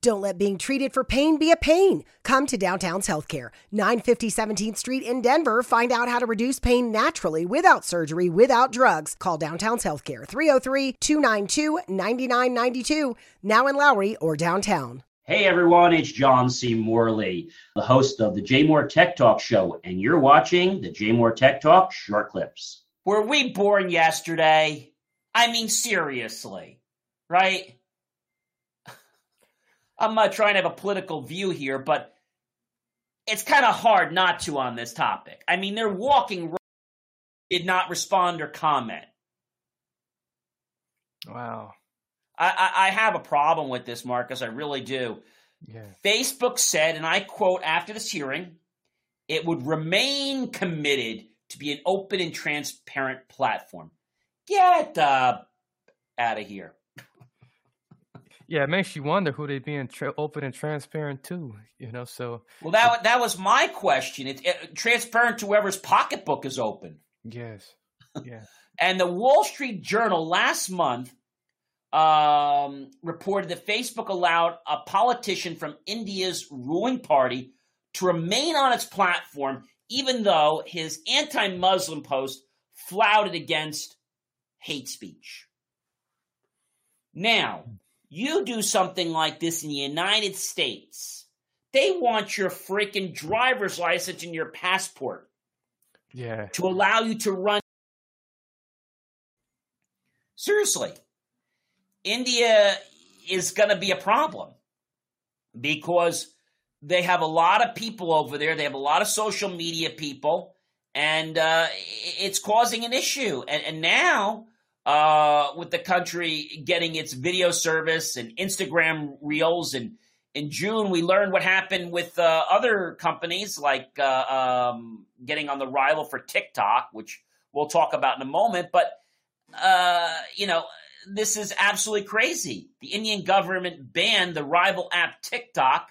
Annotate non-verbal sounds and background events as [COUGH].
Don't let being treated for pain be a pain. Come to Downtown's Healthcare, 950 17th Street in Denver. Find out how to reduce pain naturally without surgery, without drugs. Call Downtown's Healthcare, 303 292 9992, now in Lowry or downtown. Hey everyone, it's John C. Morley, the host of the JMOR Tech Talk Show, and you're watching the JMOR Tech Talk short clips. Were we born yesterday? I mean, seriously, right? I'm not trying to have a political view here, but it's kind of hard not to on this topic. I mean, they're walking, did not respond or comment. Wow. I, I, I have a problem with this, Marcus. I really do. Yeah. Facebook said, and I quote after this hearing, it would remain committed to be an open and transparent platform. Get uh, out of here. Yeah, it makes you wonder who they being tra- open and transparent to, you know. So Well, that that was my question. It's it, transparent to whoever's pocketbook is open. yes, yeah, [LAUGHS] And the Wall Street Journal last month um, reported that Facebook allowed a politician from India's ruling party to remain on its platform, even though his anti-Muslim post flouted against hate speech. Now, you do something like this in the United States, they want your freaking driver's license and your passport yeah, to allow you to run. Seriously, India is going to be a problem because they have a lot of people over there. They have a lot of social media people, and uh, it's causing an issue. And, and now, uh, with the country getting its video service and Instagram Reels, and in June we learned what happened with uh, other companies like uh, um, getting on the rival for TikTok, which we'll talk about in a moment. But uh, you know, this is absolutely crazy. The Indian government banned the rival app TikTok.